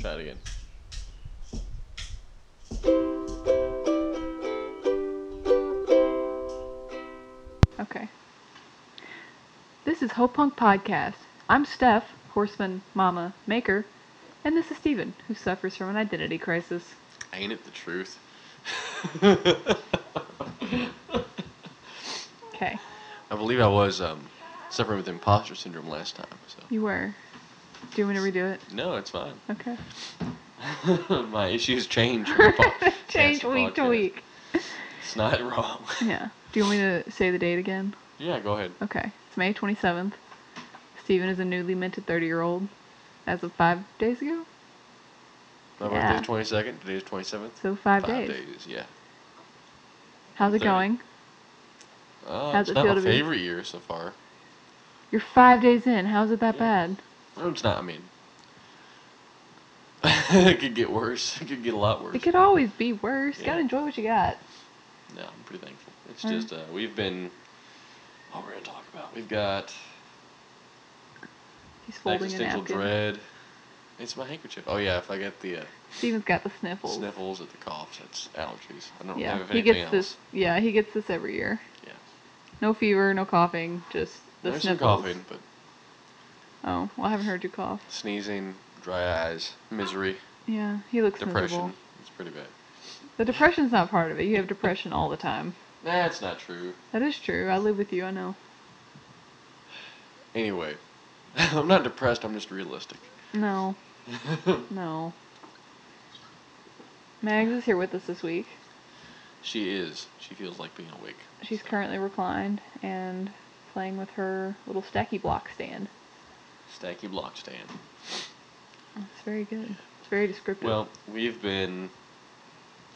Try it again. Okay. This is Hope Punk Podcast. I'm Steph, Horseman Mama Maker, and this is Steven, who suffers from an identity crisis. Ain't it the truth? Okay. I believe I was um, suffering with imposter syndrome last time. So You were. Do you want me to redo it? no, it's fine. Okay. My issues change. from po- Change week to podcast. week. It's not wrong. Yeah. Do you want me to say the date again? yeah, go ahead. Okay. It's May 27th. Steven is a newly minted 30 year old as of five days ago. My Yeah. birthday's twenty second. Today's twenty seventh. So five, days. Yeah. How's it 30. going? Uh, How's it's it not feel my to be- favorite year so far. You're five days in. How's it that Yeah. bad? It's not. I mean, it could get worse. It could get a lot worse. It could always be worse. Gotta enjoy what you got. No, I'm pretty thankful. It's Alright. just uh, we've been. What we're gonna talk about? We've got He's folding a existential napkin. dread. It's my handkerchief. Oh yeah, if I get the uh, Steven's got the sniffles. sniffles or the coughs, that's allergies. I don't Yeah, have he gets else. this. Yeah, he gets this every year. Yeah. No fever, no coughing, just the There's some sniffles. coughing, but Oh, well, I haven't heard you cough. sneezing, dry eyes, misery, Yeah, he looks depression. miserable. It's pretty bad. The depression's not part of it. You have depression all the time. That's not true. That is true. I live with you. I know. Anyway, I'm not depressed. I'm just realistic. No, no. Mags is here with us this week. she is. She feels like being awake. She's currently reclined and playing with her little stacky block stand. Stacky block stand. It's very good. It's very descriptive. Well, we've been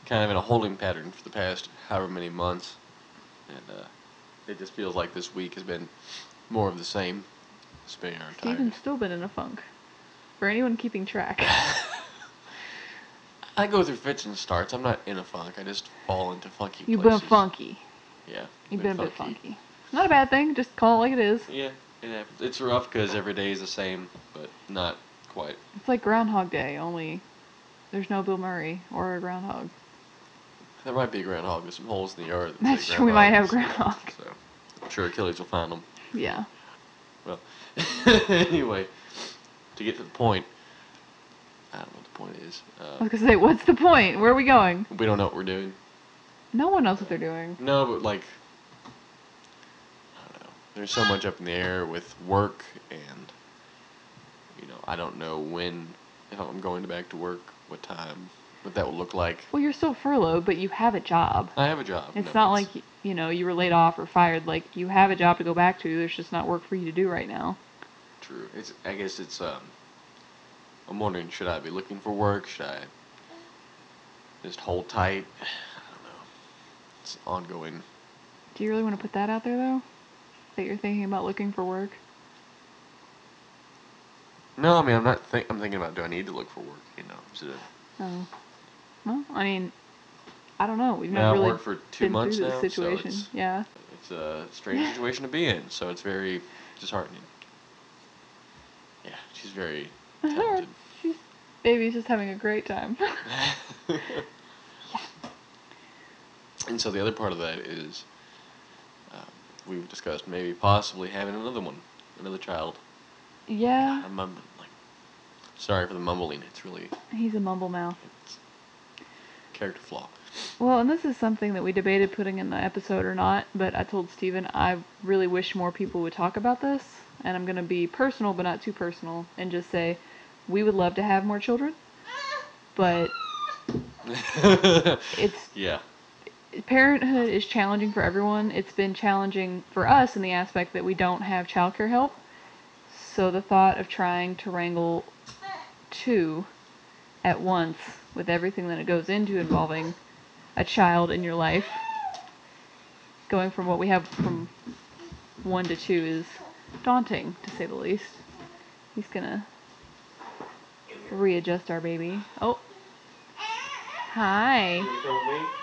kind of in a holding pattern for the past however many months, and uh, it just feels like this week has been more of the same. Spending our time. Steven's still been in a funk. For anyone keeping track. I go through fits and starts. I'm not in a funk. I just fall into funky You've been funky. Yeah. You've been, a bit funky. Not a bad thing. Just call it like it is. Yeah, it. It's rough because every day is the same, but not quite. It's like Groundhog Day, only there's no Bill Murray or a groundhog. There might be a groundhog. There's some holes in the yard. that That's true, we might have groundhog, groundhog. So I'm sure Achilles will find them. Yeah. Well, anyway, to get to the point, I don't know what the point is. I Uh, was gonna say, what's the point? Where are we going? we don't know what we're doing. No one knows what they're doing. No, but like, I. There's so much up in the air with work, and you know, I don't know when, if I'm going back to work, what time, what that will look like. Well, you're still furloughed, but you have a job. I have a job. It's no, not like you know you were laid off or fired. Like you have a job to go back to. There's just not work for you to do right now. true. It's. I guess it's. Um. I'm wondering, should I be looking for work? Should I just hold tight? I don't know. It's ongoing. Do you really want to put that out there though? That you're thinking about looking for work? No, I mean, I'm not. Think, I'm thinking about do I need to look for work? You know, is it a, Oh. Well, I mean, I don't know. We've Now, never really worked for two been months through now, this so situation. it's- yeah. It's a strange situation to be in, so it's very disheartening. Yeah, she's very talented. She's baby's just having a great time. Yeah. And so the other part of that is we've discussed maybe possibly having another one, another child. yeah. I'm mumbling. Like, sorry for the mumbling. It's really He's a mumble mouth. it's character flaw. Well, and this is something that we debated putting in the episode or not, but I told Steven I really wish more people would talk about this, and I'm going to be personal but not too personal and just say we would love to have more children, but it's yeah. Parenthood is challenging for everyone. It's been challenging for us in the aspect that we don't have childcare help. So the thought of trying to wrangle two at once with everything that it goes into involving a child in your life, going from what we have from one to two is daunting to say the least. He's gonna readjust our baby. Oh. Hi.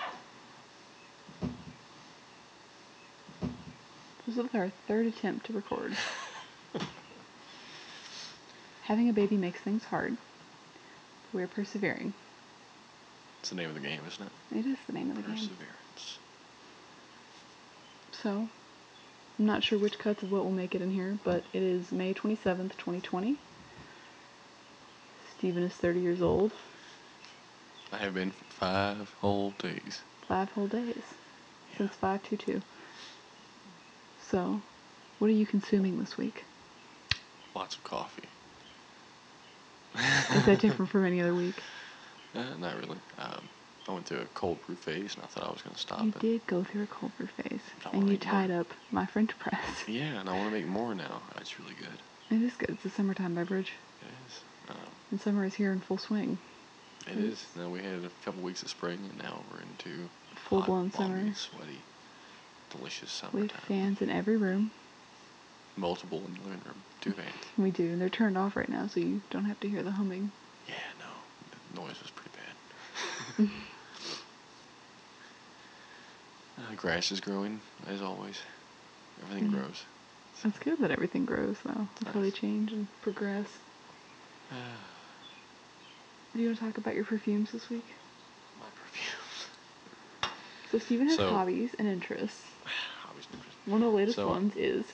This is our third attempt to record. Having a baby makes things hard. We're persevering. It's the name of the game, isn't it? It is the name of the game. Perseverance. So, I'm not sure which cuts of what will make it in here, but it is May 27th, 2020. Steven is 30 years old. I have been for five whole days. Five whole days. Yeah. Since 522. So, what are you consuming this week? Lots of coffee. Is that different from any other week? Uh, not really. Um, I went through a cold brew phase, and I thought I was going to stop You it. did go through a cold brew phase, and you eat more. tied up my French press. Yeah, and I want to make more now. It's really good. It is good. It's a summertime beverage, It is. Um, and summer is here in full swing. it Yes. is. Now we had a couple weeks of spring, and now we're into Full-blown hot, balmy, summer. sweaty, delicious We have fans in every room. Multiple in the living room. Two fans. We do, and they're turned off right now, so you don't have to hear the humming. Yeah, no. The noise was pretty bad. uh, grass is growing, as always. Everything Mhm. grows. It's good that everything grows, though. That's how they change and progress. Do you want to talk about your perfumes this week? My perfumes. So Steven has So- hobbies and interests. One of the latest So- ones is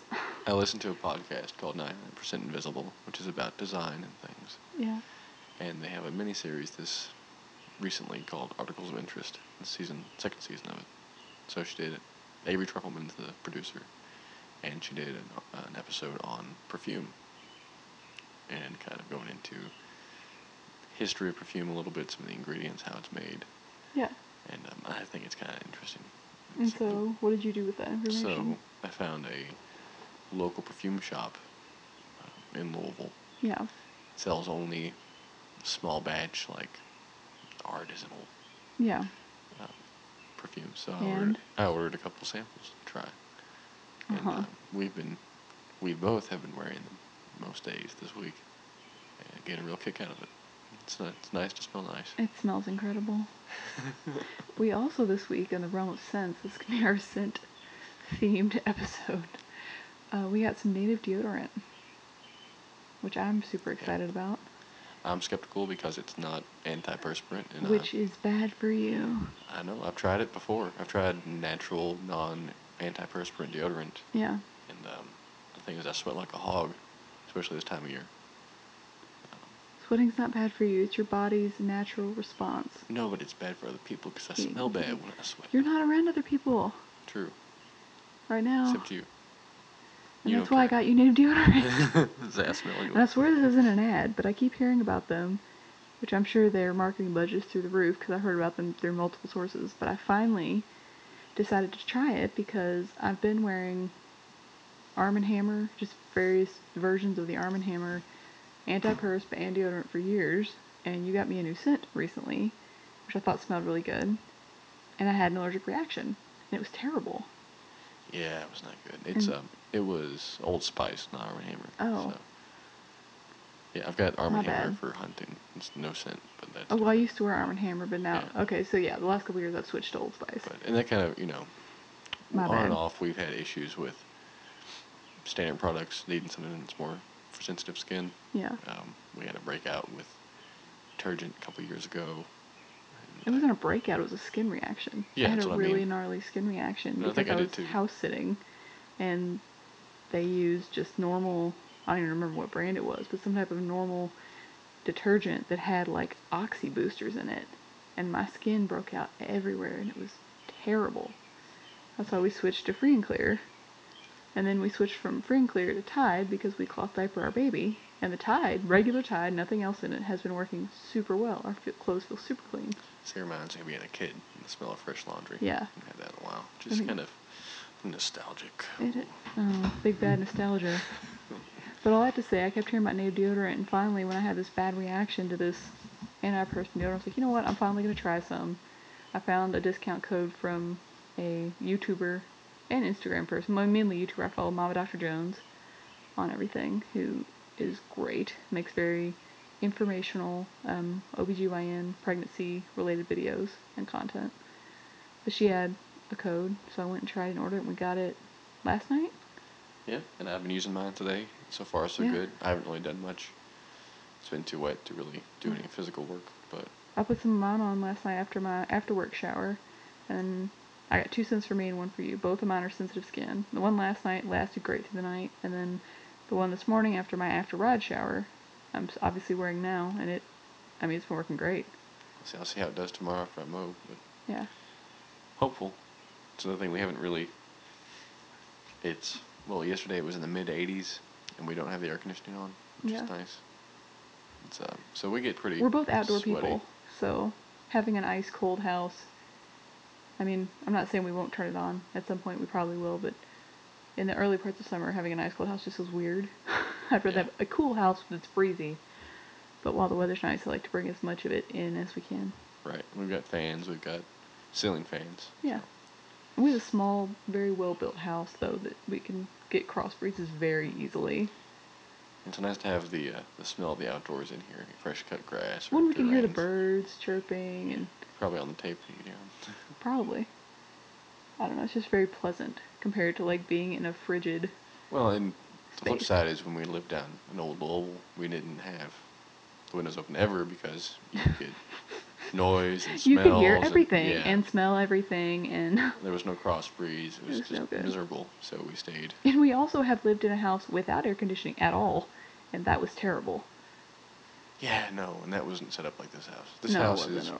I listened to a podcast called 99% Invisible, which is about design and things. yeah. And they have a mini series this recently called Articles of Interest, the season second season of it. So she did it. Avery Trufelman's the producer, and she did an, an episode on perfume, and kind of going into history of perfume a little bit, some of the ingredients, how it's made, Yeah. and um, I think it's kind of interesting. And so, what did you do with that information? so? I found a local perfume shop uh, in Louisville yeah. sells only small batch like artisanal Yeah. um, perfume. So I ordered, I ordered a couple samples to try, and Uh-huh. uh, we've been we both have been wearing them most days this week, and getting a real kick out of it. It's it's nice to smell nice. It smells incredible. We also this week, in the realm of scents, this can be our scent themed episode. Uh, we got some native deodorant, which I'm super excited about, I'm skeptical because it's not antiperspirant, and which uh, is bad for you. I know I've tried it before. I've tried natural, non-antiperspirant deodorant, Yeah. and um, the thing is, I sweat like a hog, especially this time of year. Sweating's not bad for you. It's your body's natural response. No, but it's bad for other people because I Yeah, smell bad when I sweat. You're not around other people True. right now. Except you. and you that's why I got you native deodorant. And I swear this isn't an ad, but I keep hearing about them, which I'm sure their marketing budget's through the roof because I heard about them through multiple sources. But I finally decided to try it because I've been wearing Arm & Hammer, just various versions of the Arm & Hammer anti-perspirant and deodorant for years. And you got me a new scent recently, which I thought smelled really good. And I had an allergic reaction. And it was terrible. Yeah, it was not good. It's And- um, it was Old Spice, not Arm & Hammer. Oh. So. Yeah, I've got Arm & Hammer bad. for hunting. It's no scent, but that's. Oh, well, I used to wear Arm & Hammer, but now, Yeah. okay, so yeah, the last couple years I've switched to Old Spice. But and that kind of you know, My on bad. and off we've had issues with standard products needing something that's more for sensitive skin. Yeah. Um, we had a breakout with detergent a couple years ago. It wasn't a breakout, it was a skin reaction. Yeah, I had a what I really mean. gnarly skin reaction No, I because think I, I was house sitting and they used just normal I don't even remember what brand it was, but some type of normal detergent that had like oxy boosters in it. And my skin broke out everywhere and it was terrible. That's why we switched to free and clear. And then we switched from free and clear to Tide because we cloth diaper our baby. And the Tide, regular Tide, nothing else in it, has been working super well. Our clothes feel super clean. So it reminds me of being a kid and the smell of fresh laundry. Yeah. Haven't had that in a while. Just think- kind of nostalgic. It, oh, big bad nostalgia. But all I have to say, I kept hearing about native deodorant, and finally, when I had this bad reaction to this antiperspirant deodorant, I was like, you know what? I'm finally gonna try some. I found a discount code from a YouTuber and Instagram person, well, mainly YouTuber. I follow Mama Dr. Jones on everything, who is great, makes very informational um, OBGYN pregnancy related videos and content. But she had a code, so I went and tried and ordered it, and we got it last night. Yeah, and I've been using mine today. So far, so Yeah. good. I haven't really done much it's been too wet to really do any physical work. But I put some of mine on last night after my after work shower, and I got two scents for me and one for you. Both of mine are sensitive skin. The one last night lasted great through the night, and then the one this morning after my after ride shower, I'm obviously wearing now, and it, I mean, it's been working great. see, I'll see how it does tomorrow after I mow. But Yeah. hopeful. It's another thing we haven't really. It's well, yesterday it was in the mid 80s, and we don't have the air conditioning on, which Yeah. is nice. It's uh, so we get pretty. We're both outdoor sweaty. people, so having an ice cold house. I mean, I'm not saying we won't turn it on. At some point, we probably will, but in the early parts of summer, having an ice cold house just feels weird. I'd rather Yeah. have a cool house that's breezy. But while the weather's nice, I like to bring as much of it in as we can. Right. We've got fans. We've got ceiling fans. Yeah. We have a small, very well built house, though, that we can get cross breezes very easily. It's nice to have the uh, the smell of the outdoors in here, fresh cut grass. When we can hear the birds chirping and Probably on the tape feed, yeah. probably. I don't know, it's just very pleasant compared to like being in a frigid. well, and the flip side is when we lived down in Old Louisville, we didn't have the windows open ever because you could get noise and You could hear and- everything yeah. and smell everything and there was no cross breeze. It was, It was just no miserable. So we stayed. and we also have lived in a house without air conditioning at all, and that was terrible. Yeah, no, and that wasn't set up like this house. This no, house is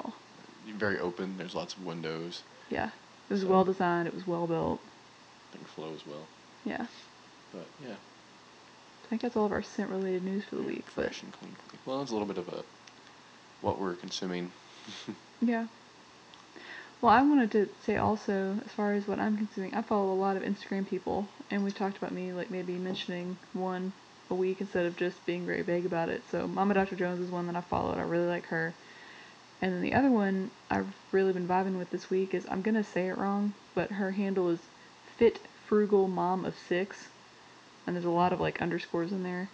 very open. There's lots of windows. Yeah. It was So- well designed, it was well built. Things flow as well. Yeah. But yeah, I think that's all of our scent related news for the week. Fresh and clean. Well, it's a little bit of a what we're consuming. Yeah. Well, I wanted to say also, as far as what I'm consuming, I follow a lot of Instagram people, and we've talked about me like maybe mentioning one a week instead of just being very vague about it. So, Mama Dr. Jones is one that I followed. I really like her. And then the other one I've really been vibing with this week is I'm gonna say it wrong, but her handle is Fit Frugal Mom of Six, and there's a lot of like underscores in there.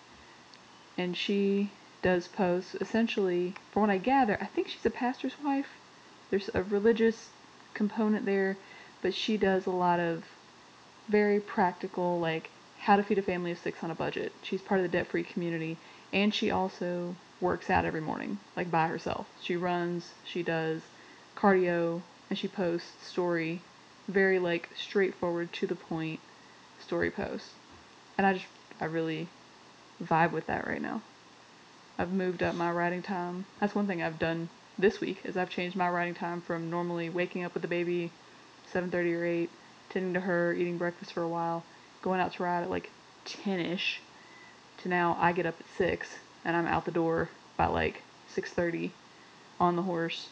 And she does posts essentially, from what I gather, I think she's a pastor's wife. There's a religious component there, but she does a lot of very practical, like how to feed a family of six on a budget. She's part of the debt free community, and she also works out every morning, like by herself. She runs, she does cardio, and she posts story, very like straightforward to the point story posts. And I just, I really vibe with that right now. I've moved up my riding time. That's one thing I've done this week is I've changed my riding time from normally waking up with the baby 7:30 or 8, tending to her, eating breakfast for a while, going out to ride at like 10ish to now I get up at 6 and I'm out the door by like 6:30 on the horse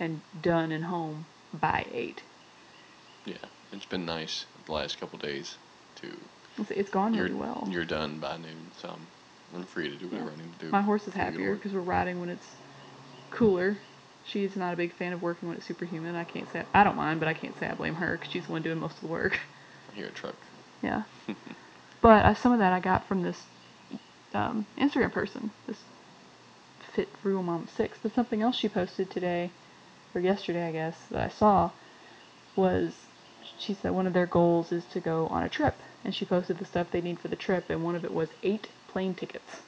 and done and home by 8. Yeah, it's been nice the last couple days to. It's, it's gone really well. You're done by noon, so I'm, I'm free to do whatever I need to do. My horse is before you go to happier because we're riding when it's cooler. She's not a big fan of working when it's superhuman. I can't say I don't mind, but I can't say I blame her because she's the one doing most of the work. I hear a truck. Yeah. but uh, some of that I got from this um, Instagram person, this Fit Frugal Mom Six. But something else she posted today, or yesterday, I guess, that I saw was she said one of their goals is to go on a trip, and she posted the stuff they need for the trip, and one of it was eight plane tickets.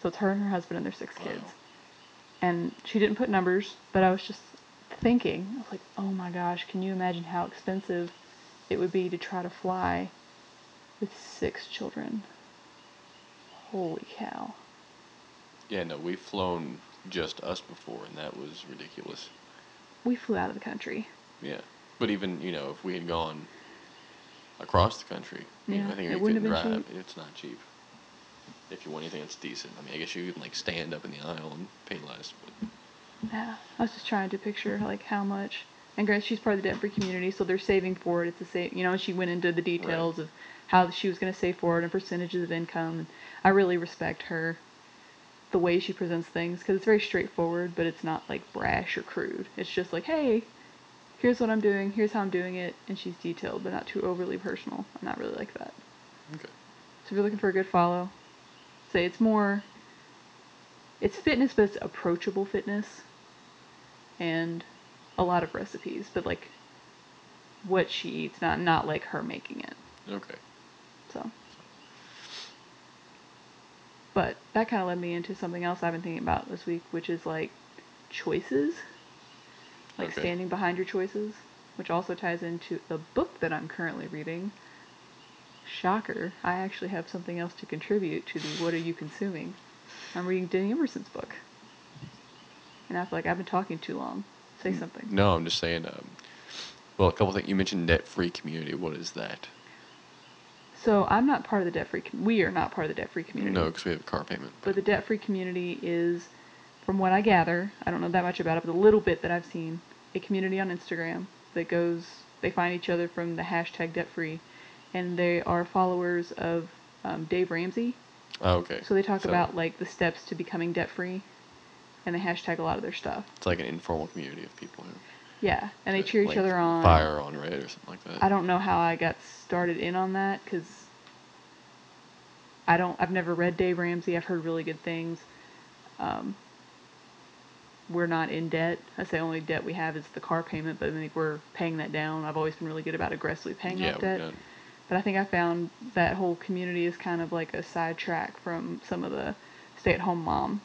So it's her and her husband and their six Wow. kids. And she didn't put numbers, but I was just thinking, I was like, oh my gosh, can you imagine how expensive it would be to try to fly with six children? Holy cow. Yeah, no, we've flown just us before, and that was ridiculous. We flew out of the country. Yeah, but even you know, if we had gone across the country, Yeah, I think it we wouldn't have been drive. cheap. It's not cheap. If you want anything that's decent, I mean, I guess you can like stand up in the aisle and pay less, but Yeah, I was just trying to picture like how much. And granted, she's part of the debt-free community, so they're saving for it. It's the same, you know. She went into the details of how she was going to save for it and percentages of income. And I really respect her, the way she presents things, because it's very straightforward, but it's not like brash or crude. It's just like, hey, here's what I'm doing, here's how I'm doing it, and she's detailed, but not too overly personal. I'm not really like that. okay. So if you're looking for a good follow, say it's more it's fitness but it's approachable fitness and a lot of recipes, but like what she eats, not not like her making it. Okay. So But that kind of led me into something else I've been thinking about this week, which is like choices, like Okay. standing behind your choices, which also ties into the book that I'm currently reading. Shocker, I actually have something else to contribute to the What Are You Consuming? I'm reading Denny Emerson's book. And I feel like I've been talking too long. Say something. No, I'm just saying. Um, well, a couple things. You mentioned debt-free community. What is that? So I'm not part of the debt free. Com- we are not part of the debt free community. No, because we have a car payment. But the debt free community is, from what I gather, I don't know that much about it, but the little bit that I've seen, a community on Instagram that goes, they find each other from the hashtag debt free, and they are followers of um, Dave Ramsey. Oh, okay. So they talk about like the steps to becoming debt free, and they hashtag a lot of their stuff. it's like an informal community of people who Yeah, and they cheer each other on. Fire on Reddit or something like that. I don't know how I got started in on that because I don't. I've never read Dave Ramsey. I've heard really good things. Um, we're not in debt. I say only debt we have is the car payment, but I think we're paying that down. I've always been really good about aggressively paying yeah, off debt. got- But I think I found that whole community is kind of like a sidetrack from some of the stay-at-home mom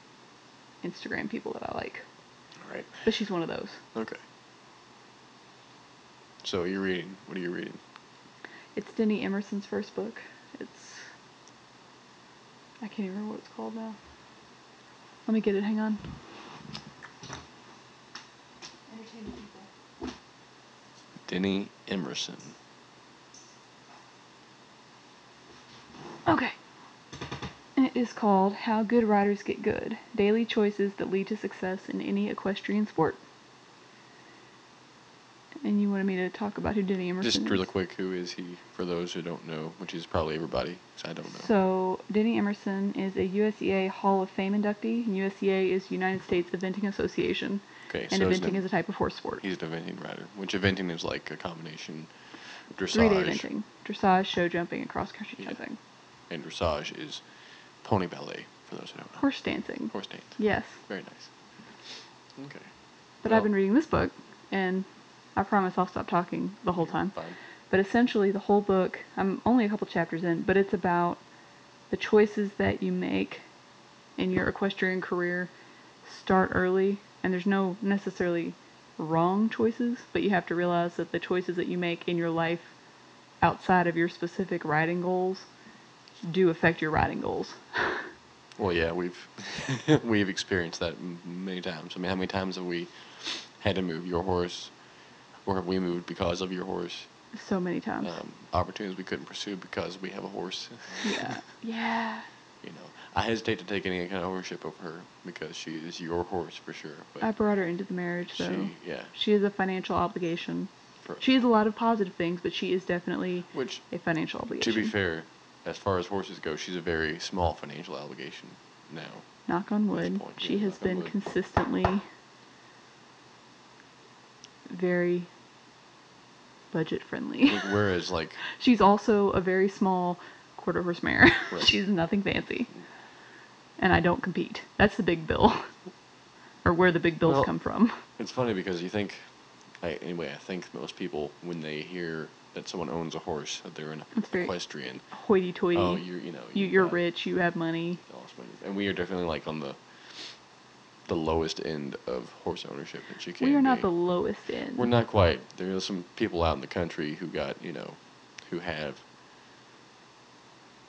Instagram people that I like. All right. But she's one of those. Okay. So you're reading. What are you reading? It's Denny Emerson's first book. It's I can't even remember what it's called now. Let me get it. Hang on. Entertaining people. Denny Emerson. Okay. Is called How Good Riders Get Good: Daily Choices That Lead to Success in Any Equestrian Sport. And you wanted me to talk about who Denny Emerson Just is? really quick, who is he for those who don't know, which is probably everybody, I don't know. So, Denny Emerson is a USEA Hall of Fame inductee, and USEA is United States Eventing Association, okay, and so eventing an- is a type of horse sport. he's an eventing rider, which eventing is like a combination dressage. Three day eventing, dressage, show jumping, and cross country Yeah. jumping. And dressage is pony ballet, for those who don't know. Horse dancing. Horse dance. Yes. Very nice. Okay. But Well- I've been reading this book, and I promise I'll stop talking the whole time. Fine. But essentially, the whole book, I'm only a couple chapters in, but it's about the choices that you make in your equestrian career start early, and there's no necessarily wrong choices, but you have to realize that the choices that you make in your life outside of your specific riding goals do affect your riding goals. Well, yeah, we've we've experienced that many times. I mean, how many times have we had to move your horse, or have we moved because of your horse? so many times. Um, opportunities we couldn't pursue because we have a horse. yeah. Yeah. you know, I hesitate to take any kind of ownership of her because she is your horse for sure. But I brought her into the marriage, though. she, yeah, She is a financial obligation. for- She has a lot of positive things, but she is definitely which a financial obligation. to be fair, as far as horses go, she's a very small financial obligation now. knock on wood, point, she yeah, has been consistently very budget friendly. Whereas like She's also a very small quarter horse mare. Right. She's nothing fancy. And I don't compete. That's the big bill. or where the big bills Well, come from. It's funny because you think, I, anyway, I think most people when they hear that someone owns a horse, that they're an very- equestrian. Hoity toity. Oh, you're you know you, you're got rich, you have money. money. and we are definitely like on the the lowest end of horse ownership that you can. We are not be. the lowest end. We're not quite. There are some people out in the country who got you know, who have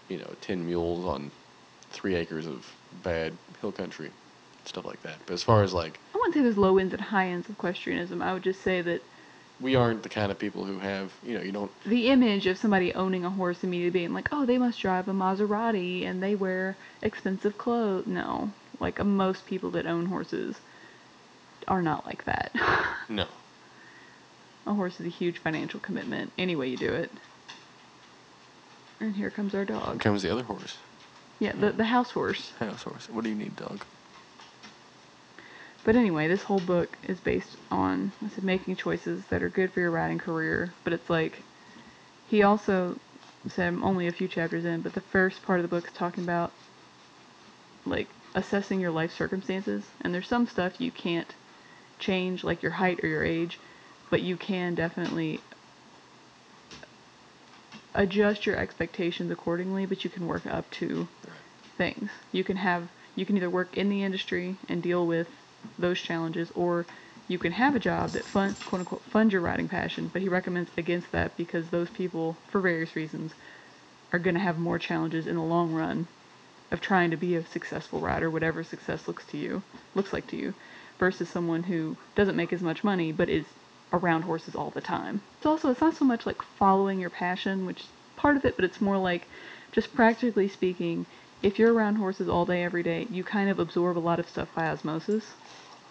you know ten mules on three acres of bad hill country, stuff like that. But as far as like I wouldn't say there's low ends and high ends of equestrianism. I would just say that we aren't the kind of people who have you know you don't the image of somebody owning a horse immediately being like, oh, they must drive a Maserati and they wear expensive clothes. No, like uh, most people that own horses are not like that. no. a horse is a huge financial commitment, any way you do it. And here comes our Here dog. comes the other horse, Yeah, the the house horse. house horse. What do you need, dog? But anyway, this whole book is based on I said making choices that are good for your riding career. But it's like he also said I'm only a few chapters in, but the first part of the book is talking about like assessing your life circumstances. And there's some stuff you can't change, like your height or your age, but you can definitely adjust your expectations accordingly. But you can work up to things. You can have you can either work in the industry and deal with those challenges, or you can have a job that fund quote unquote funds your riding passion. But he recommends against that because those people, for various reasons, are going to have more challenges in the long run of trying to be a successful rider, whatever success looks to you looks like to you, versus someone who doesn't make as much money but is around horses all the time. It's also it's not so much like following your passion, which is part of it, but it's more like just practically speaking, if you're around horses all day every day, you kind of absorb a lot of stuff by osmosis.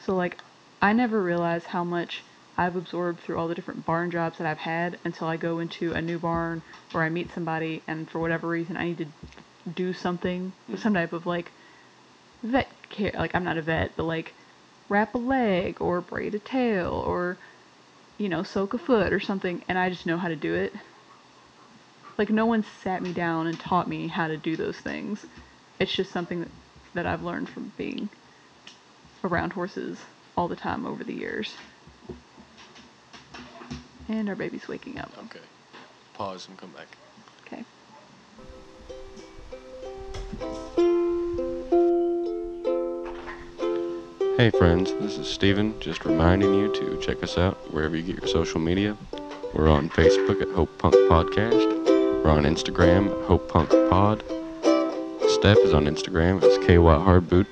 So like I never realized how much I've absorbed through all the different barn jobs that I've had until I go into a new barn or I meet somebody and for whatever reason I need to do something with some type of like vet care like I'm not a vet, but like wrap a leg or braid a tail or you know, soak a foot or something and I just know how to do it. Like no one sat me down and taught me how to do those things. It's just something that, that I've learned from being around horses all the time over the years. And our baby's waking up. Okay. Pause and come back. Okay. Hey friends, this is Steven, just reminding you to check us out wherever you get your social media. We're on Facebook at Hope Punk Podcast. We're on Instagram Hope Punk Pod. Steph is on Instagram as KY Hardboot.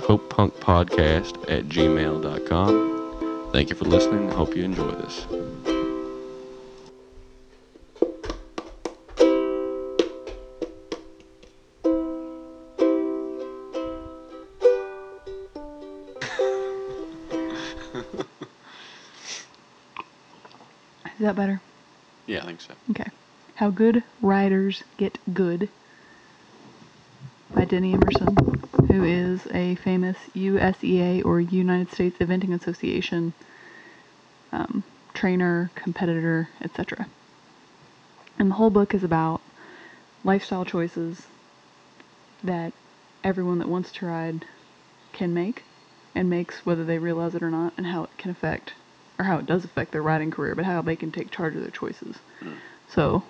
Hope Punk Podcast at gmail.com. Thank you for listening. Hope you enjoy this. Think so. Okay. How Good Riders Get Good by Denny Emerson, who is a famous USEA or United States Eventing Association um, trainer, competitor, etc. And the whole book is about lifestyle choices that everyone that wants to ride can make and makes whether they realize it or not and how it can affect or how it does affect their riding career but how they can take charge of their choices. Hmm. So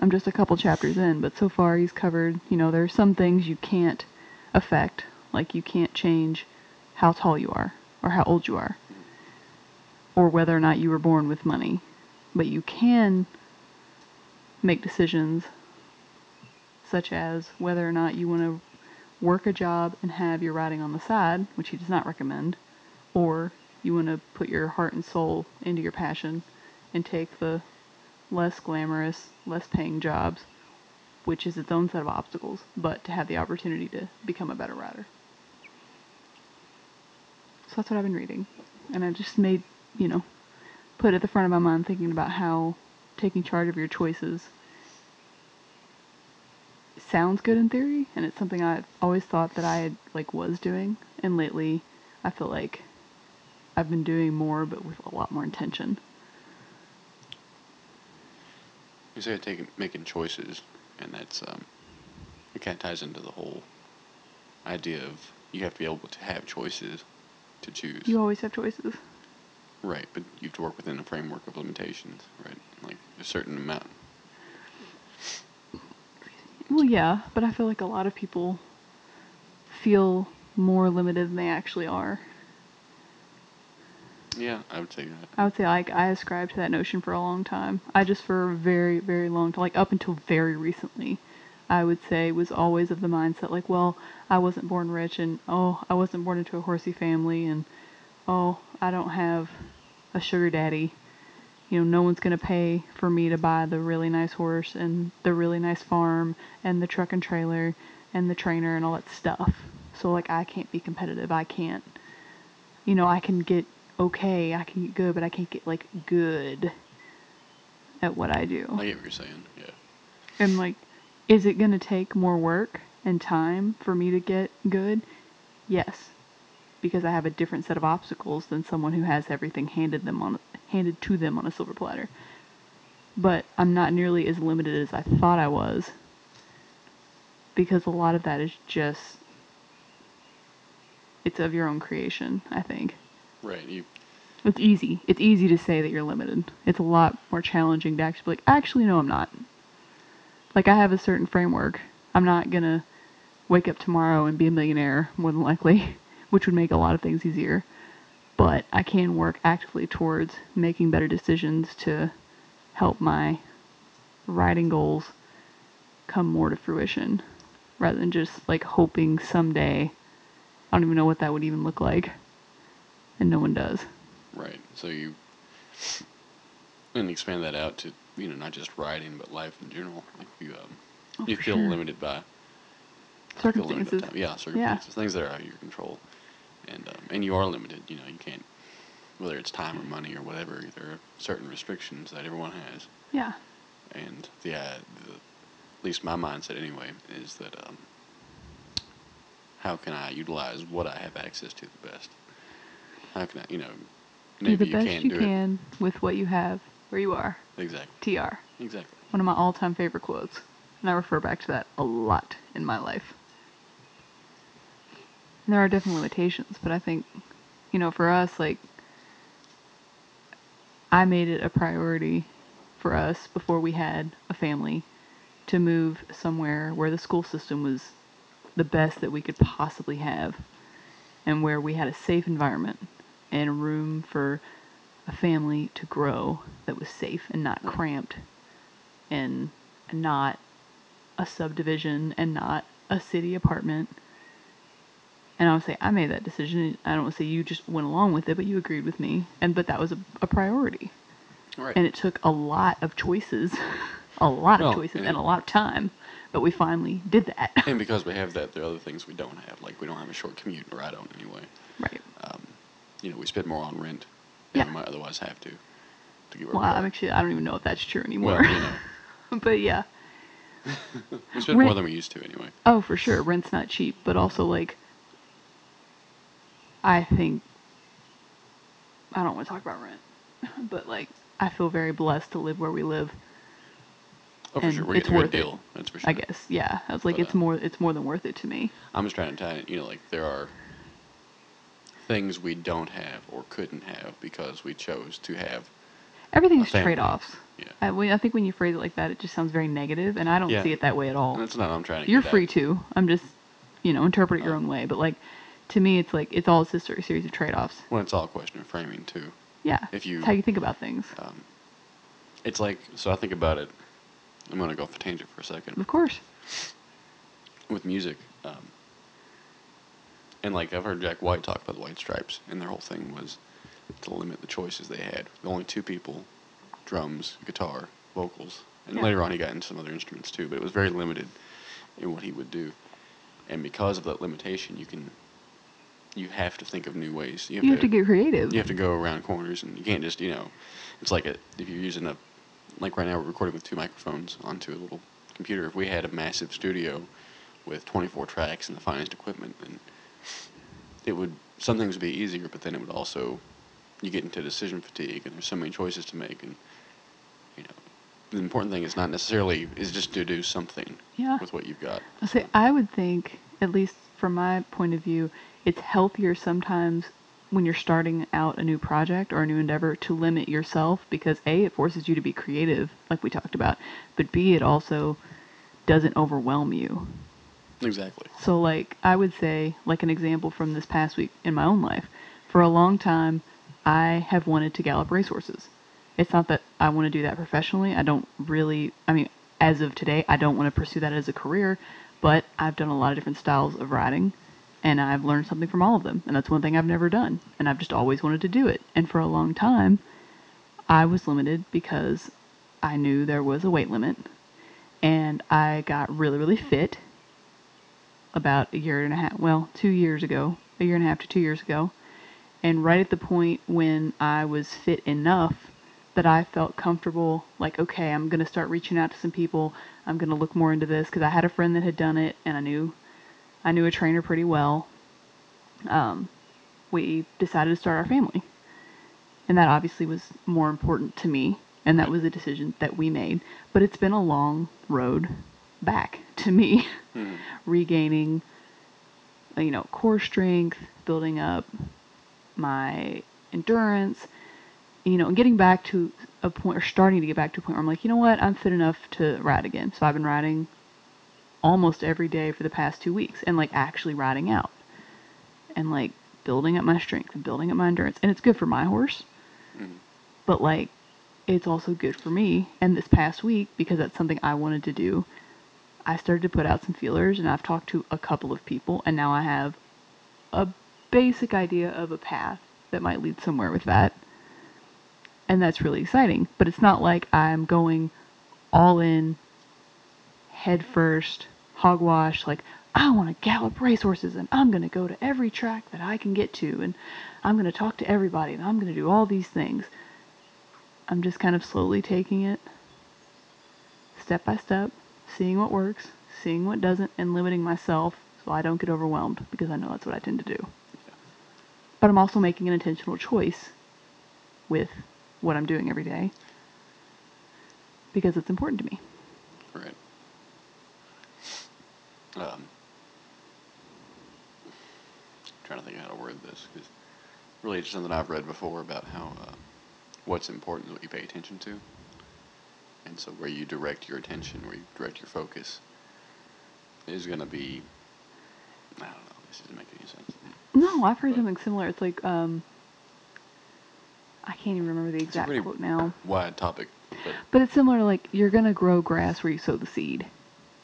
i'm just a couple chapters in but so far he's covered you know there are some things you can't affect like you can't change how tall you are or how old you are or whether or not you were born with money but you can make decisions such as whether or not you want to work a job and have your riding on the side, which he does not recommend, or you want to put your heart and soul into your passion and take the less glamorous, less paying jobs, which is its own set of obstacles, but to have the opportunity to become a better rider. So that's what I've been reading. And I just made, you know, put at the front of my mind thinking about how taking charge of your choices sounds good in theory and it's something I've always thought that I like was doing and lately I feel like I've been doing more but with a lot more intention. You say taking making choices, and that's um, it kind of ties into the whole idea of you have to be able to have choices to choose. You always have choices. Right, but you have to work within a framework of limitations, right? Like a certain amount. Well, yeah, but I feel like a lot of people feel more limited than they actually are. Yeah, I would say that. I would say like I ascribed to that notion for a long time. I just for a very very long time, like up until very recently, I would say was always of the mindset like, well, I wasn't born rich, and oh, I wasn't born into a horsey family, and oh, I don't have a sugar daddy. You know, no one's gonna pay for me to buy the really nice horse and the really nice farm and the truck and trailer and the trainer and all that stuff. So like I can't be competitive. I can't. You know, I can get okay, I can get good, but I can't get like good at what I do. I get what you're saying. Yeah. And like, is it gonna take more work and time for me to get good? Yes, because I have a different set of obstacles than someone who has everything handed them on handed to them on a silver platter. But I'm not nearly as limited as I thought I was. Because a lot of that is just it's of your own creation, I think. Right. You. It's easy. It's easy to say that you're limited. It's a lot more challenging to actually be like, actually, no, I'm not. Like I have a certain framework. I'm not gonna wake up tomorrow and be a millionaire more than likely, which would make a lot of things easier. But I can work actively towards making better decisions to help my riding goals come more to fruition rather than just like hoping someday I don't even know what that would even look like. And no one does. Right. So you and expand that out to you know not just riding but life in general. Like you um, Oh, you feel sure. limited by feel limited by Circumstances. Yeah, circumstances, things that are out of your control, and um, and you are limited. You know, you can't whether it's time or money or whatever. There are certain restrictions that everyone has, Yeah. and the, uh, the at least my mindset anyway is that um, how can I utilize what I have access to the best? How can I, you know, Do the best can't you can with what you have where you are. exactly, TR. exactly. One of my all time favorite quotes. And I refer back to that a lot in my life. And there are definitely limitations, but I think, you know, for us, like, I made it a priority for us before we had a family to move somewhere where the school system was the best that we could possibly have and where we had a safe environment and room for a family to grow that was safe and not cramped and not a subdivision and not a city apartment. And I would say I made that decision. I don't want to say you just went along with it, but you agreed with me. And but that was a, a priority, right. and it took a lot of choices, a lot of choices, and and a lot of time. But we finally did that. and because we have that, there are other things we don't have. Like we don't have a short commute, or I don't anyway. right. Um, you know, we spend more on rent than Yeah. we might otherwise have to to get where Well, we. I'm actually I don't even know if that's true anymore. well, you know, but yeah. we spend Rent- more than we used to anyway. Oh, for sure. Rent's not cheap, but also like I think I don't want to talk about rent, but like I feel very blessed to live where we live. Oh, for and sure, we're it's worth good it, deal. That's for sure. I guess. Yeah. I was like But, it's uh, more it's more than worth it to me. I'm just trying to tie it. You know, like there are things we don't have or couldn't have because we chose to have. Everything's family. trade-offs. Yeah. I, when- I think when you phrase it like that, it just sounds very negative, and I don't Yeah. see it that way at all. That's not what I'm trying to. You're free at. to. I'm just, you know, interpret it your Oh. own way. But like, to me, it's like it's all just a series of trade-offs. Well, it's all a question of framing too. Yeah. If you- it's how you think about things. Um, it's like so. I think about it. I'm gonna go off a tangent for a second. Of course. with music. Um, and like I've heard Jack White talk about the White Stripes, and their whole thing was to limit the choices they had. The only two people, drums, guitar, vocals, and Yeah. later on he got into some other instruments too. But it was very limited in what he would do, and because of that limitation, you can you have to think of new ways. You have to get creative. you have to go around corners, and you can't just you know, it's like a, if you're using a like right now we're recording with two microphones onto a little computer. If we had a massive studio with 24 tracks and the finest equipment, then it would some things would be easier, but then it would also you get into decision fatigue, and there's so many choices to make, and you know. The important thing is not necessarily is just to do something Yeah. with what you've got. I say I would think, at least from my point of view, it's healthier sometimes when you're starting out a new project or a new endeavor to limit yourself because a it forces you to be creative, like we talked about, but b it also doesn't overwhelm you. Exactly. So like I would say, like an example from this past week in my own life, for a long time I have wanted to gallop racehorses. It's not that I want to do that professionally. I don't really I mean, as of today, I don't want to pursue that as a career, but I've done a lot of different styles of riding and I've learned something from all of them. And that's one thing I've never done. And I've just always wanted to do it. And for a long time, I was limited because I knew there was a weight limit. And I got really, really fit about a year and a half, well, two years ago, a year and a half to two years ago. And right at the point when I was fit enough that I felt comfortable, like, okay, I'm going to start reaching out to some people. I'm going to look more into this because I had a friend that had done it and I knew, I knew a trainer pretty well. Um, we decided to start our family. And that obviously was more important to me. And that was a decision that we made. But it's been a long road back to me Mhm. regaining, you know, core strength, building up my endurance, you know, and getting back to a point, or starting to get back to a point where I'm like, you know what, I'm fit enough to ride again. So I've been riding almost every day for the past two weeks, and like actually riding out, and like building up my strength and building up my endurance, and it's good for my horse. Mhm. But like, it's also good for me. And this past week, because that's something I wanted to do, I started to put out some feelers, and I've talked to a couple of people, and now I have a basic idea of a path that might lead somewhere with that. And that's really exciting. But it's not like I'm going all in, head first, hogwash, like, I want to gallop racehorses and I'm going to go to every track that I can get to and I'm going to talk to everybody and I'm going to do all these things. I'm just kind of slowly taking it step by step, seeing what works, seeing what doesn't, and limiting myself so I don't get overwhelmed because I know that's what I tend to do. But I'm also making an intentional choice with what I'm doing every day because it's important to me. Right. Um, trying to think how to word this because really it's something I've read before about how uh, what's important is what you pay attention to, and so where you direct your attention, where you direct your focus, is going to be. I don't know. This doesn't make any sense. No, I've heard But- something similar. It's like um I can't even remember the exact quote now. Wide topic, but But it's similar to like you're gonna grow grass where you sow the seed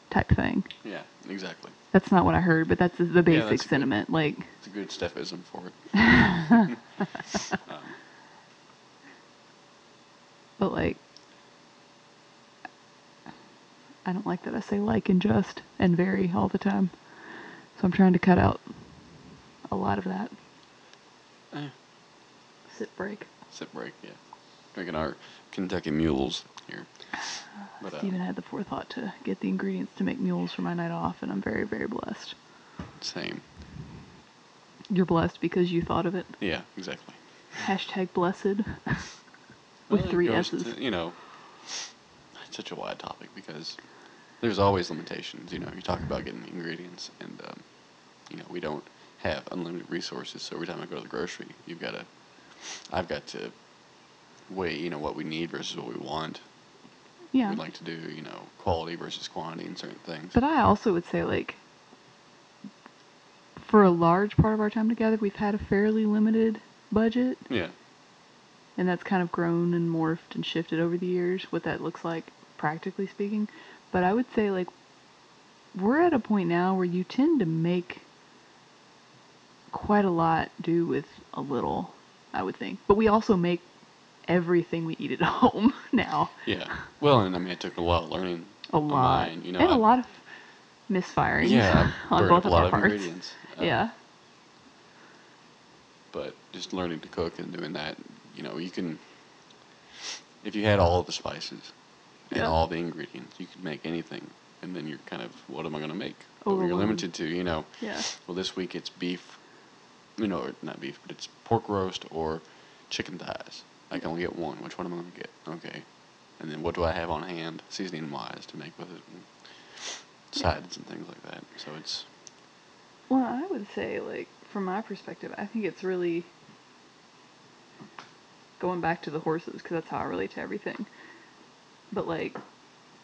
type thing. yeah, exactly. That's not what I heard, but that's the- basic that's good. sentiment. Like It's a good Stephism for it. um, but like I don't like that I say like and just and very all the time. So I'm trying to cut out a lot of that. eh. Sit break. Sip break, yeah. Drinking our Kentucky mules here. But, uh, Steven had the forethought to get the ingredients to make mules for my night off, and I'm very, very blessed. same. You're blessed because you thought of it. Yeah, exactly. Hashtag blessed. With Well, three S's. to, you know, such a wide topic because there's always limitations. You know, you talk about getting the ingredients, and um, you know, we don't have unlimited resources. So every time I go to the grocery, you've got to, I've got to weigh, you know, what we need versus what we want. Yeah. We'd like to do, you know, quality versus quantity in certain things. But I also would say, like, for a large part of our time together, we've had a fairly limited budget, yeah, and that's kind of grown and morphed and shifted over the years, what that looks like, practically speaking. But I would say, like, we're at a point now where you tend to make quite a lot do with a little, I would think. But we also make everything we eat at home now. yeah. Well, and I mean, it took a lot of learning. A lot. mine, you know, and a I- lot of misfirings Yeah, on both a of lot our of parts. ingredients. uh, yeah. but just learning to cook and doing that, you know, you can, if you had all of the spices and Yeah. all the ingredients, you could make anything. And then you're kind of, what am I going to make? Oh, but when you're limited to, you know, Yeah. well, this week it's beef, you know, not beef, but it's pork roast or chicken thighs. I can only get one. Which one am I going to get? Okay. And then what do I have on hand, seasoning wise, to make with it? And sides and things like that. So it's, Well, I would say, like, from my perspective, I think it's really going back to the horses because that's how I relate to everything. But, like,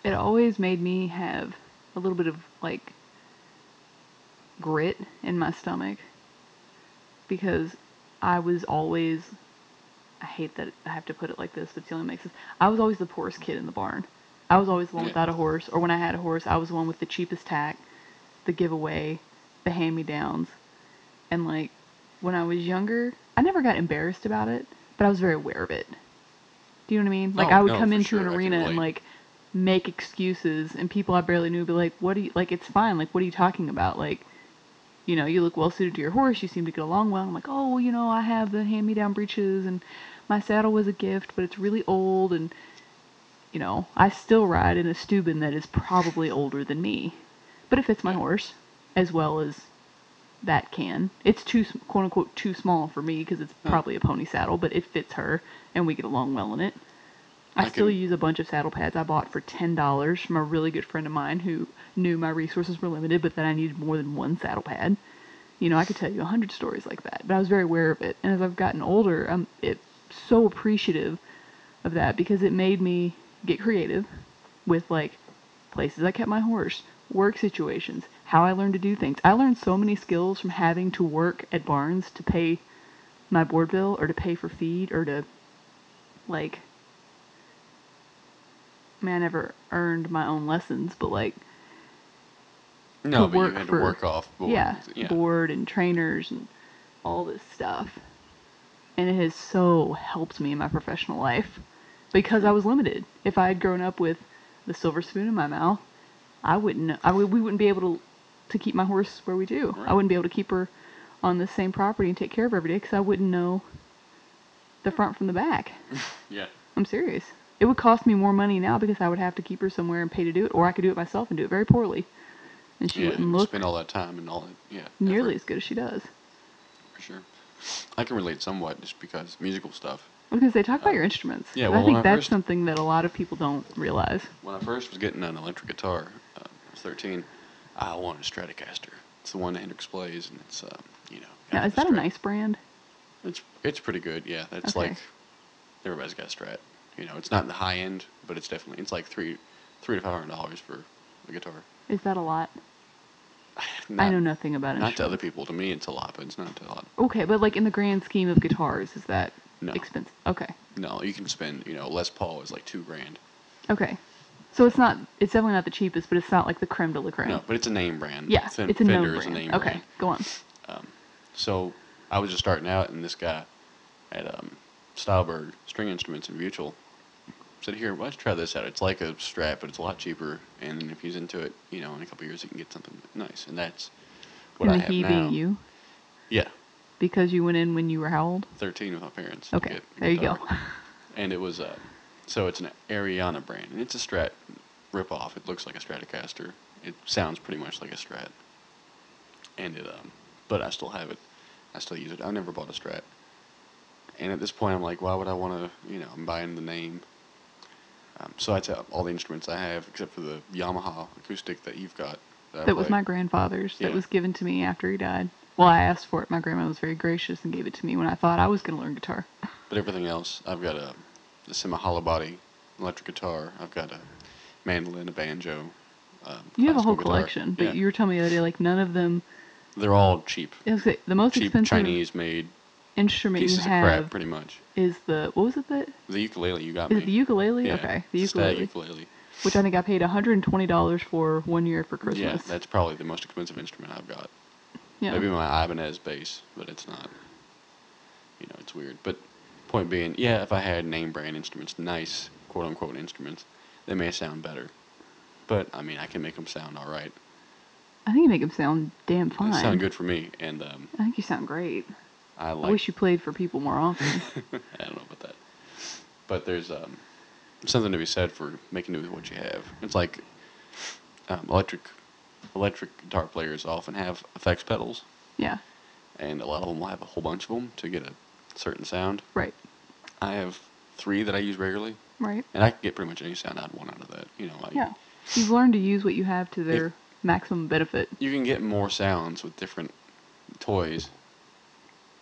it always made me have a little bit of, like, grit in my stomach because I was always. I hate that I have to put it like this, but it only makes sense. I was always the poorest kid in the barn. I was always the one without a horse, or when I had a horse, I was the one with the cheapest tack, the giveaway, the hand me downs. And like when I was younger, I never got embarrassed about it, but I was very aware of it. Do you know what I mean? Like Oh, I would no, come into sure, an arena and like make excuses and people I barely knew would be like, What do you like it's fine, like what are you talking about? Like you know, you look well suited to your horse, you seem to get along well. I'm like, Oh, well, you know, I have the hand me down breeches and my saddle was a gift, but it's really old and you know, I still ride in a Stubben that is probably older than me, but it fits my horse as well as that can. It's too quote unquote too small for me because it's probably a pony saddle, but it fits her and we get along well in it. I, I still can- use a bunch of saddle pads I bought for ten dollars from a really good friend of mine who knew my resources were limited, but that I needed more than one saddle pad. You know, I could tell you a hundred stories like that, but I was very aware of it. And as I've gotten older, I'm it so appreciative of that because it made me get creative with like places I kept my horse, work situations, how I learned to do things. I learned so many skills from having to work at barns to pay my board bill or to pay for feed or to like I mean, I never earned my own lessons, but like No, but work you had for- to work off board. yeah, yeah. board and trainers and all this stuff. And it has so helped me in my professional life because I was limited. If I had grown up with the silver spoon in my mouth, I wouldn't. I would. We wouldn't be able to to keep my horse where we do. I wouldn't be able to keep her on the same property and take care of her every day because I wouldn't know the front from the back. Yeah. I'm serious. It would cost me more money now because I would have to keep her somewhere and pay to do it, or I could do it myself and do it very poorly, and she yeah, wouldn't look spend all that time and all that. Yeah. nearly effort, as good as she does. for sure. I can relate somewhat just because musical stuff. Because they talk about Uh, your instruments. yeah, well, I think I that's first- something that a lot of people don't realize. When I first was getting an electric guitar, uh, I was 13. I want a Stratocaster. It's the one that Hendrix plays, and it's um, you know. Now, is that a nice brand? It's it's pretty good. Yeah, that's Okay. like everybody's got a Strat. You know, it's not in the high end, but it's definitely it's like three three to five hundred dollars for a guitar. Is that a lot? I know nothing about it. Not to other people. To me, it's a lot, but it's not a lot. Okay, but like in the grand scheme of guitars, is that No. expensive? Okay. No, you can spend. You know, Les Paul is like two grand. Okay. So it's not. It's definitely not the cheapest, but it's not like the creme de la creme. No, but it's a name brand. Yeah, Fen- it's a known Fender brand. is a name okay, brand. go on. Um, so I was just starting out, and this guy at um, Stylberg String Instruments in Mutual said, "Here, why don't you try this out? It's like a Strat, but it's a lot cheaper. And if he's into it, you know, in a couple years, he can get something nice." And that's what and I have he now. being you, Yeah, because you went in when you were how old? thirteen with my parents. Okay, get there you go. And it was uh, so it's an Ariana brand, and it's a Strat rip-off. It looks like a Stratocaster. It sounds pretty much like a Strat. And it um, but I still have it. I still use it. I never bought a Strat. And at this point, I'm like, why would I want to? You know, I'm buying the name. Um, so that's uh, all the instruments I have, except for the Yamaha acoustic that you've got. That, That was my grandfather's. That Yeah. was given to me after he died. Well, I asked for it. My grandma was very gracious and gave it to me when I thought I was going to learn guitar. But everything else, I've got a, a semi hollow body electric guitar. I've got a mandolin, a banjo. Um, You have a whole guitar. collection, but Yeah. you were telling me the other day, like none of them. They're all cheap, like, the most cheap expensive Chinese made instrument you pieces of have crap, pretty much. is the what was it that The ukulele you got is me. it the ukulele? Yeah, okay, the ukulele, ukulele. which I think I paid $120 for one year for Christmas. Yeah, that's probably the most expensive instrument I've got. Yeah. Maybe my Ibanez bass, but it's not. You know, it's weird. But point being, yeah, if I had name brand instruments, nice quote unquote instruments, they may sound better. But I mean, I can make them sound all right. I think you make them sound damn fine. They sound good for me, and um, I think you sound great. I I wish you played for people more often. I don't know about that. But there's um, something to be said for making do with what you have. It's like um, electric electric guitar players often have effects pedals, yeah, and a lot of them will have a whole bunch of them to get a certain sound. right, I have three that I use regularly, right. and I can get pretty much any sound I'd want out of that. You know, like Yeah. You've learned to use what you have to their maximum benefit. you can get more sounds with different toys,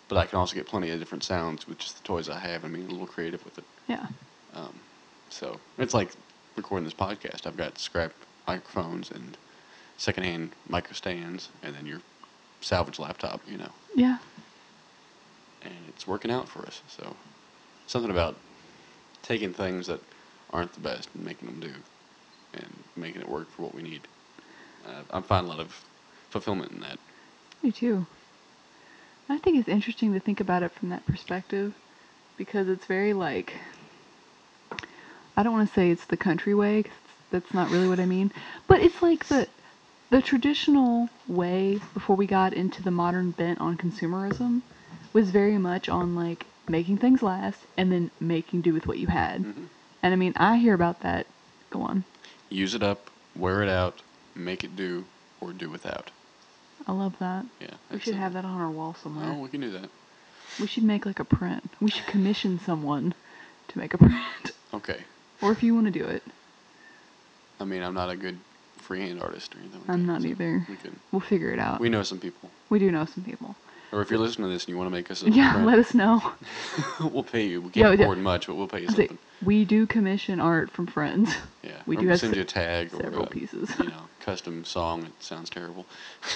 but I can also get plenty of different sounds with just the toys I have and being a little creative with it. Yeah. Um, so it's like recording this podcast. I've got scrap microphones and secondhand micro stands, and then your salvage laptop, you know, Yeah. And it's working out for us. So something about taking things that aren't the best and making them do, and making it work for what we need. Uh, I find a lot of fulfillment in that. Me too. I think it's interesting to think about it from that perspective because it's very like I don't want to say it's the country way that's not really what I mean, but it's like the the traditional way before we got into the modern bent on consumerism was very much on like making things last and then making do with what you had. Mhm. And I mean, I hear about that. Go on. Use it up, wear it out, make it do, or do without. I love that. Yeah. We should it. have that on our wall somewhere. Oh, we can do that. We should make like a print. We should commission someone to make a print. Okay. or if you want to do it. I mean, I'm not a good freehand artist or anything. Like I'm that, not so either. We can. We'll figure it out. We know some people. We do know some people. Or if you're listening to this and you want to make us a Yeah, friend, let us know. we'll pay you. We can't yeah. afford much, but we'll pay you I say, something. we do commission art from friends. Yeah. we or do we'll have send se- you a tag or several pieces. you know, custom song that sounds terrible.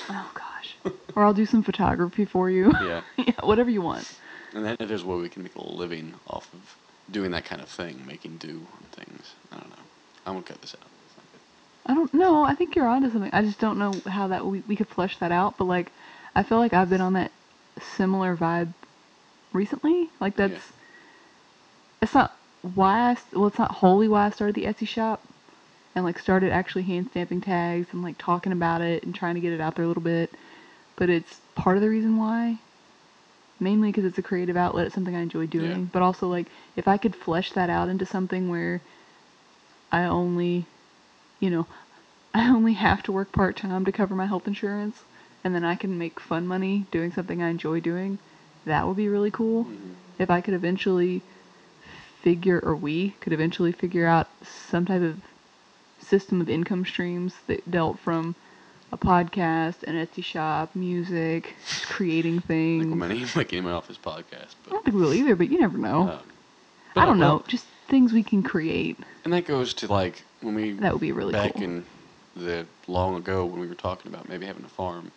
Oh gosh. or I'll do some photography for you. Yeah. yeah, whatever you want. And that, that is where we can make a living off of doing that kind of thing, making do things. I don't know. I'm gonna cut this out. It's not good. I don't know. I think you're onto something. I just don't know how that we, we could flesh that out. But like, I feel like I've been on that similar vibe recently. Like that's. Yeah. It's not why I well, it's not wholly why I started the Etsy shop, and like started actually hand stamping tags and like talking about it and trying to get it out there a little bit. But it's part of the reason why. Mainly because it's a creative outlet. It's something I enjoy doing. Yeah. But also like if I could flesh that out into something where I only, you know, I only have to work part time to cover my health insurance, and then I can make fun money doing something I enjoy doing. That would be really cool. Mhm. If I could eventually figure, or we could eventually figure out some type of system of income streams that dealt from a podcast, an Etsy shop, music, just creating things. we're making making money off this podcast, I don't think we will either, but you never know. um, but I don't well, know. Just things we can create. And that goes to like when we That would be really back cool. in the long ago when we were talking about maybe having a farm.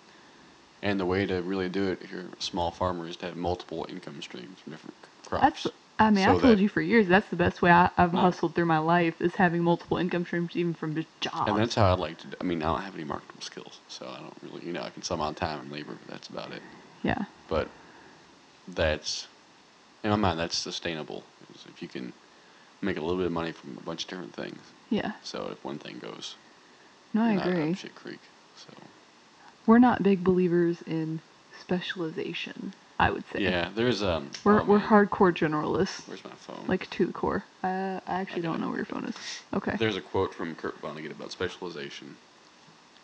And the way to really do it if you're a small farmer is to have multiple income streams from different crops. That's. I mean, So I've told you for years. That's the best way I, I've No. hustled through my life is having multiple income streams, even from just jobs. and that's how I'd like to. Do. I mean, I don't have any marketable skills, so I don't really, you know, I can sell my time and labor, but that's about it. yeah. But that's, in my mind, that's sustainable. If you can make a little bit of money from a bunch of different things. Yeah. So if one thing goes, No, I agree. up shit creek. So We're not big believers in specialization. I would say. yeah, there's um. We're oh, we're man, hardcore generalists, Where's my phone? like to the core. Uh, I actually got don't know where your phone is. Okay. There's a quote from Kurt Vonnegut about specialization,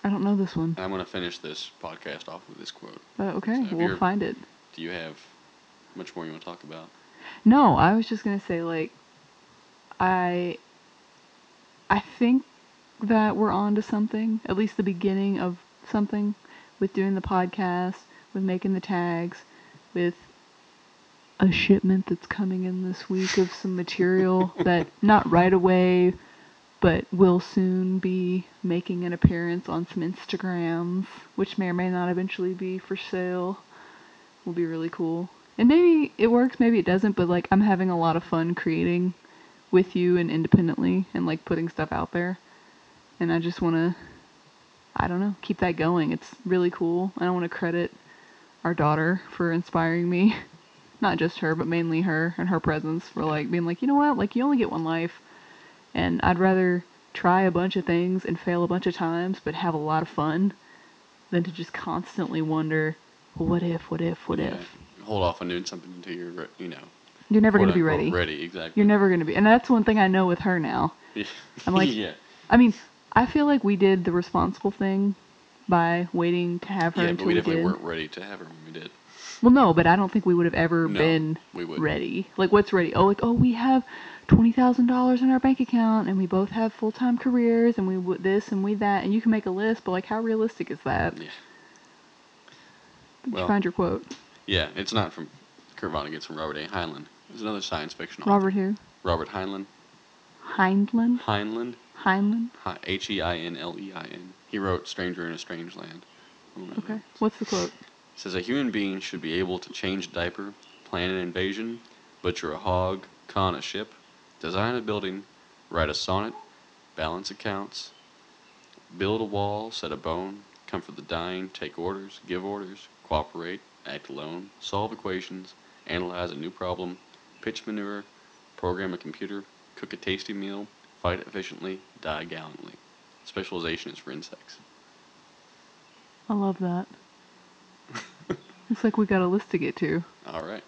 I don't know this one. and I'm going to finish this podcast off with this quote. Uh, okay, So we'll find it. Do you have much more you want to talk about? No, I was just gonna say like, I. I think that we're on to something. At least the beginning of something, with doing the podcast, with making the tags, with a shipment that's coming in this week of some material that not right away, but will soon be making an appearance on some Instagrams, which may or may not eventually be for sale. Will be really cool. And maybe it works, maybe it doesn't, but like I'm having a lot of fun creating with you and independently and like putting stuff out there. And I just want to I don't know, keep that going. It's really cool. I don't want to credit our daughter for inspiring me. Not just her, but mainly her and her presence for like being like, you know what, like you only get one life. And I'd rather try a bunch of things and fail a bunch of times, but have a lot of fun than to just constantly wonder, well, what if, what if, what Yeah. if? Hold off on doing something until you're, re- you know, You're never going to be ready. Ready, exactly. You're never going to be. And that's one thing I know with her now. I'm like- yeah, I mean, I feel like we did the responsible thing by waiting to have her yeah, until but we we definitely did. weren't ready to have her when we did. Well, no, but I don't think we would have ever No, been ready. Like, what's ready? Oh, like, oh, we have twenty thousand dollars in our bank account, and we both have full time careers, and we w- this and we that, and you can make a list. But like, how realistic is that? Yeah, Did Well, you find your quote? yeah. It's not from Kurt Vonnegut. It's from Robert A. Heinlein. It's another science fiction author. Robert who? Robert Heinlein. Heinlein. Heinlein. Heinlein. H e i n l e i n. He wrote "Stranger in a Strange Land." One of my Okay. favorites. What's the quote? It says a human being should be able to change a diaper, plan an invasion, butcher a hog, conn a ship, design a building, write a sonnet, balance accounts, build a wall, set a bone, comfort the dying, take orders, give orders, cooperate, act alone, solve equations, analyze a new problem, pitch manure, program a computer, cook a tasty meal, fight efficiently, die gallantly. Specialization is for insects. I love that. Looks like we got a list to get to. All right.